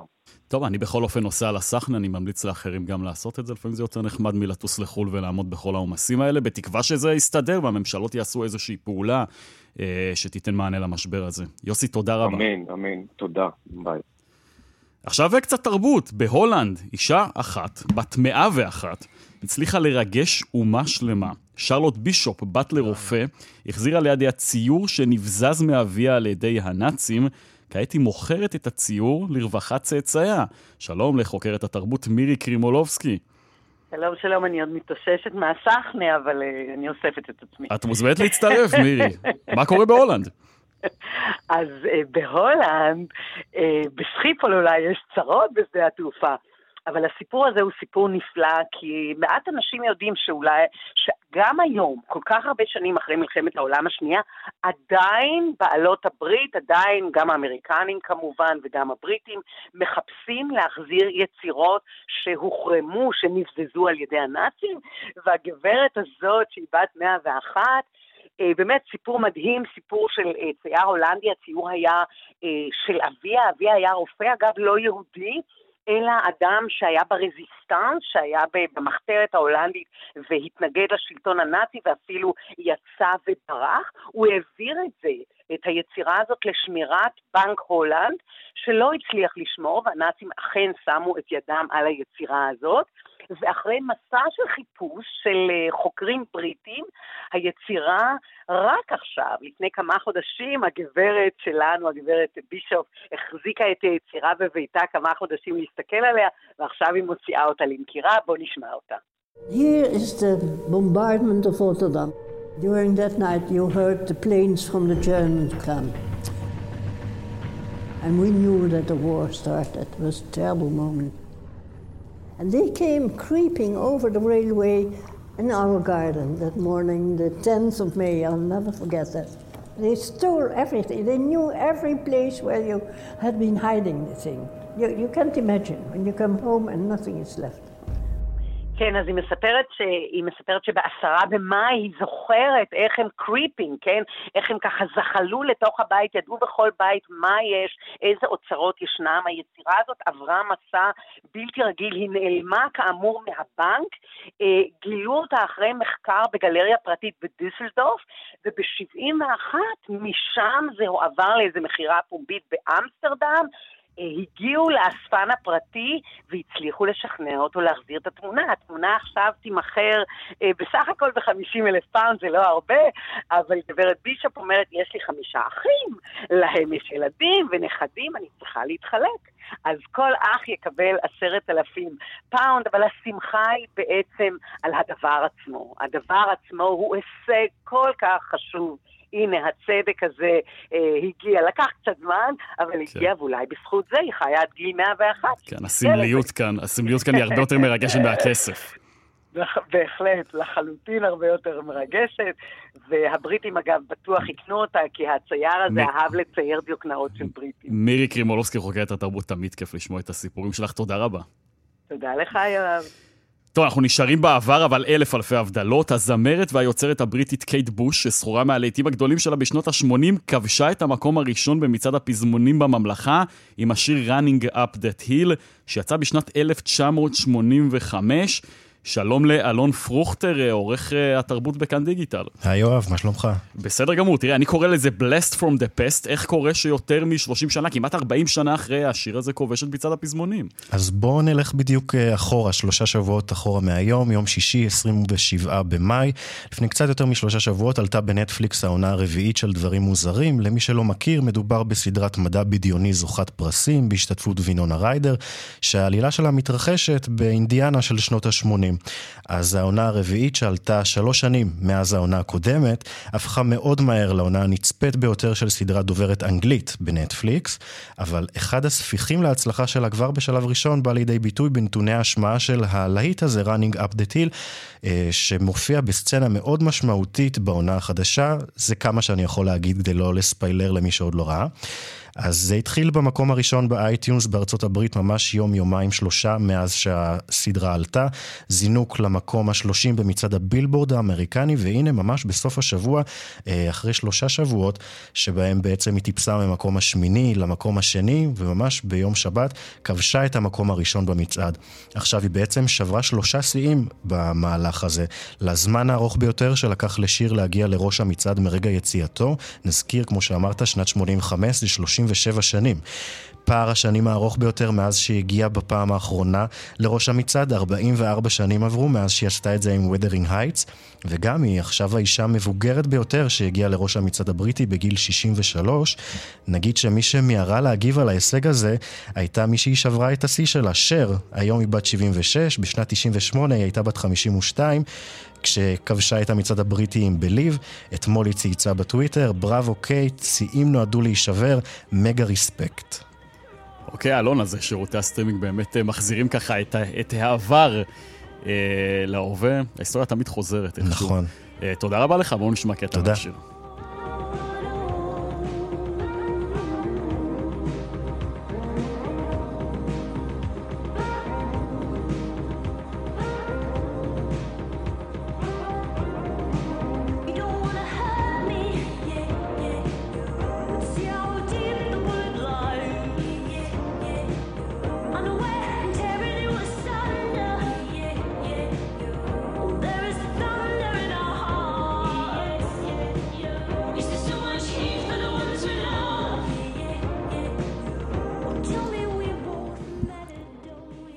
Speaker 1: טוב, אני בכל אופן נוסע על הסחנה, אני ממליץ לאחרים גם לעשות את זה, לפעמים זה יותר נחמד מלטוס לחו"ל ולעמוד בכל העומסים האלה, בתקווה שזה יסתדר והממשלות יעשו איזושהי פעולה אה, שתיתן מענה למשבר הזה. יוסי, תודה רבה.
Speaker 16: אמן, אמן, תודה, ביי.
Speaker 1: עכשיו קצת תרבות. בהולנד, אישה אחת, בת מאה ואחת, הצליחה לרגש אומה שלמה. שרלוט בישופ, בת לרופא, החזירה לידיה ציור שנבזז מאביה על ידי הנאצים. כעת היא מוכרת את הציור לרווחת צאצאיה. שלום לחוקרת התרבות מירי קרימולובסקי.
Speaker 17: שלום, שלום, אני עוד מתאוששת מהסחנה, אבל uh, אני אוספת את עצמי.
Speaker 1: את מוזמנת להצטרף, מירי. [laughs] מה קורה בהולנד?
Speaker 17: אז uh, בהולנד, uh, בסחיפול אולי יש צרות בשדה התעופה. אבל הסיפור הזה הוא סיפור נפלא, כי מעט אנשים יודעים שאולי, שגם היום, כל כך הרבה שנים אחרי מלחמת העולם השנייה, עדיין בעלות הברית, עדיין גם האמריקנים כמובן וגם הבריטים, מחפשים להחזיר יצירות שהוחרמו, שנבזזו על ידי הנאצים, והגברת הזאת, שהיא בת 101, אה, באמת סיפור מדהים, סיפור של אה, צייר הולנדי, הציור היה אה, של אביה, אביה היה רופא, אגב לא יהודי, אלא אדם שהיה ברזיסטנס, שהיה במחתרת ההולנדית והתנגד לשלטון הנאצי ואפילו יצא וברח, הוא העביר את זה, את היצירה הזאת לשמירת בנק הולנד, שלא הצליח לשמור, והנאצים אכן שמו את ידם על היצירה הזאת. ואחרי מסע של חיפוש של אה, חוקרים בריטים, היצירה רק עכשיו, לפני כמה חודשים, הגברת שלנו, הגברת בישוף, החזיקה את היצירה בביתה כמה חודשים להסתכל עליה, ועכשיו היא מוציאה אותה למכירה, בואו נשמע אותה.
Speaker 18: Here is the bombardment of Rotterdam. During that night you heard the planes from the Germans come. And we knew that the war started. It was a terrible moment. And they came creeping over the railway in our garden that morning, the 10th of May. I'll never forget that. They stole everything. They knew every place where you had been hiding the thing. You, you can't imagine when you come home and nothing is left.
Speaker 17: כן, אז היא מספרת, ש... היא מספרת שבעשרה במאי היא זוכרת איך הם קריפינג, כן? איך הם ככה זחלו לתוך הבית, ידעו בכל בית מה יש, איזה אוצרות ישנם. היצירה הזאת עברה מסע בלתי רגיל, היא נעלמה כאמור מהבנק, אה, גילו אותה אחרי מחקר בגלריה פרטית בדיסלדורף, וב-71 משם זה הועבר לאיזה מכירה פומבית באמסטרדם. אה, הגיעו לאספן הפרטי והצליחו לשכנע אותו להחזיר את התמונה. התמונה עכשיו תימכר אה, בסך הכל ב-50 אלף פאונד, זה לא הרבה, אבל גברת בישופ אומרת, יש לי חמישה אחים, להם יש ילדים ונכדים, אני צריכה להתחלק. אז כל אח יקבל עשרת אלפים פאונד, אבל השמחה היא בעצם על הדבר עצמו. הדבר עצמו הוא הישג כל כך חשוב. הנה, הצדק הזה אה, הגיע. לקח קצת זמן, אבל כן. הגיע, ואולי בזכות זה היא חיה עד גיל 101.
Speaker 1: כן, הסמליות כאן, הסמליות כאן היא הרבה יותר מרגשת [laughs] מהכסף.
Speaker 17: בהחלט, לחלוטין הרבה יותר מרגשת, והבריטים אגב בטוח יקנו אותה, כי הצייר הזה מ... אהב לצייר דיוקנאות של בריטים.
Speaker 1: מירי קרימולובסקי חוקרת התרבות, תמיד כיף לשמוע את הסיפורים שלך, תודה רבה.
Speaker 17: תודה לך, יואב.
Speaker 1: טוב, אנחנו נשארים בעבר, אבל אלף אלפי הבדלות. הזמרת והיוצרת הבריטית קייט בוש, שזכורה מהלהיטים הגדולים שלה בשנות ה-80, כבשה את המקום הראשון במצעד הפזמונים בממלכה עם השיר Running Up That Hill, שיצא בשנת 1985. שלום לאלון פרוכטר, אה, עורך אה, התרבות בכאן דיגיטל.
Speaker 19: היי יואב, מה שלומך?
Speaker 1: בסדר גמור, תראה, אני קורא לזה Blessed from the Past, איך קורה שיותר מ-30 שנה, כמעט 40 שנה אחרי, השיר הזה כובש את מצעד הפזמונים.
Speaker 19: אז בואו נלך בדיוק אה, אחורה, שלושה שבועות אחורה מהיום, יום שישי, 27 במאי. לפני קצת יותר משלושה שבועות עלתה בנטפליקס העונה הרביעית של דברים מוזרים. למי שלא מכיר, מדובר בסדרת מדע בדיוני זוכת פרסים, בהשתתפות וינונה ריידר, שהעלילה שלה מתרחשת באינדיאנה של שנות ה-80. שנים. אז העונה הרביעית שעלתה שלוש שנים מאז העונה הקודמת, הפכה מאוד מהר לעונה הנצפית ביותר של סדרה דוברת אנגלית בנטפליקס, אבל אחד הספיחים להצלחה שלה כבר בשלב ראשון בא לידי ביטוי בנתוני ההשמעה של הלהיט הזה, running up the hill, אה, שמופיע בסצנה מאוד משמעותית בעונה החדשה, זה כמה שאני יכול להגיד כדי לא לספיילר למי שעוד לא ראה. אז זה התחיל במקום הראשון ב iTunes בארצות הברית ממש יום, יומיים, שלושה מאז שהסדרה עלתה. זינוק למקום השלושים במצעד הבילבורד האמריקני, והנה ממש בסוף השבוע, אה, אחרי שלושה שבועות, שבהם בעצם היא טיפסה ממקום השמיני למקום השני, וממש ביום שבת כבשה את המקום הראשון במצעד. עכשיו היא בעצם שברה שלושה שיאים במהלך הזה. לזמן הארוך ביותר שלקח לשיר להגיע לראש המצעד מרגע יציאתו. נזכיר, כמו שאמרת, שנת 85 זה 30 37 שנים. פער השנים הארוך ביותר מאז שהיא הגיעה בפעם האחרונה לראש המצעד, 44 שנים עברו מאז שהיא עשתה את זה עם Weathering Heights, וגם היא עכשיו האישה המבוגרת ביותר שהגיעה לראש המצעד הבריטי בגיל 63. נגיד שמי שמיהרה להגיב על ההישג הזה הייתה מי שהיא שברה את השיא שלה, שר. היום היא בת 76, בשנת 98 היא הייתה בת 52. כשכבשה את המצעד הבריטי עם Believe, אתמול היא צייצה בטוויטר, bravo Kate, שיאים נועדו להישבר, mega respect.
Speaker 1: אוקיי, אלון, אז שירותי הסטרימינג באמת אה, מחזירים ככה את, את העבר אה, להווה. ההיסטוריה תמיד חוזרת.
Speaker 19: נכון.
Speaker 1: אה, תודה רבה לך, בואו נשמע קטע מהשיר.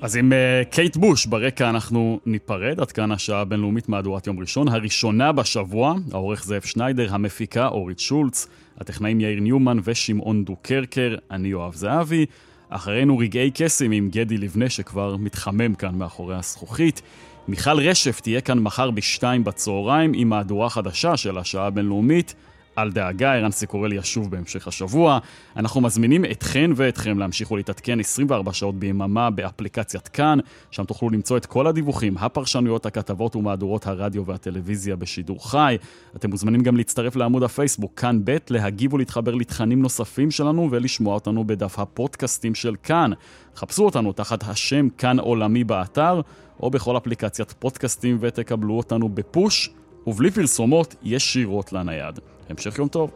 Speaker 1: אז עם uh, קייט בוש ברקע אנחנו ניפרד, עד כאן השעה הבינלאומית מהדורת יום ראשון, הראשונה בשבוע, העורך זאב שניידר, המפיקה אורית שולץ, הטכנאים יאיר ניומן ושמעון דוקרקר, אני יואב זהבי. אחרינו רגעי קסם עם גדי לבנה שכבר מתחמם כאן מאחורי הזכוכית. מיכל רשף תהיה כאן מחר בשתיים בצהריים עם מהדורה חדשה של השעה הבינלאומית. אל דאגה, ערן סיקורל ישוב בהמשך השבוע. אנחנו מזמינים אתכן ואתכם להמשיך ולהתעדכן 24 שעות ביממה באפליקציית כאן, שם תוכלו למצוא את כל הדיווחים, הפרשנויות, הכתבות ומהדורות הרדיו והטלוויזיה בשידור חי. אתם מוזמנים גם להצטרף לעמוד הפייסבוק כאן ב', להגיב ולהתחבר לתכנים נוספים שלנו ולשמוע אותנו בדף הפודקאסטים של כאן. חפשו אותנו תחת השם כאן עולמי באתר, או בכל אפליקציית פודקאסטים ותקבלו אותנו בפוש, ובלי פרסומות ישירות לנייד. המשך יום טוב.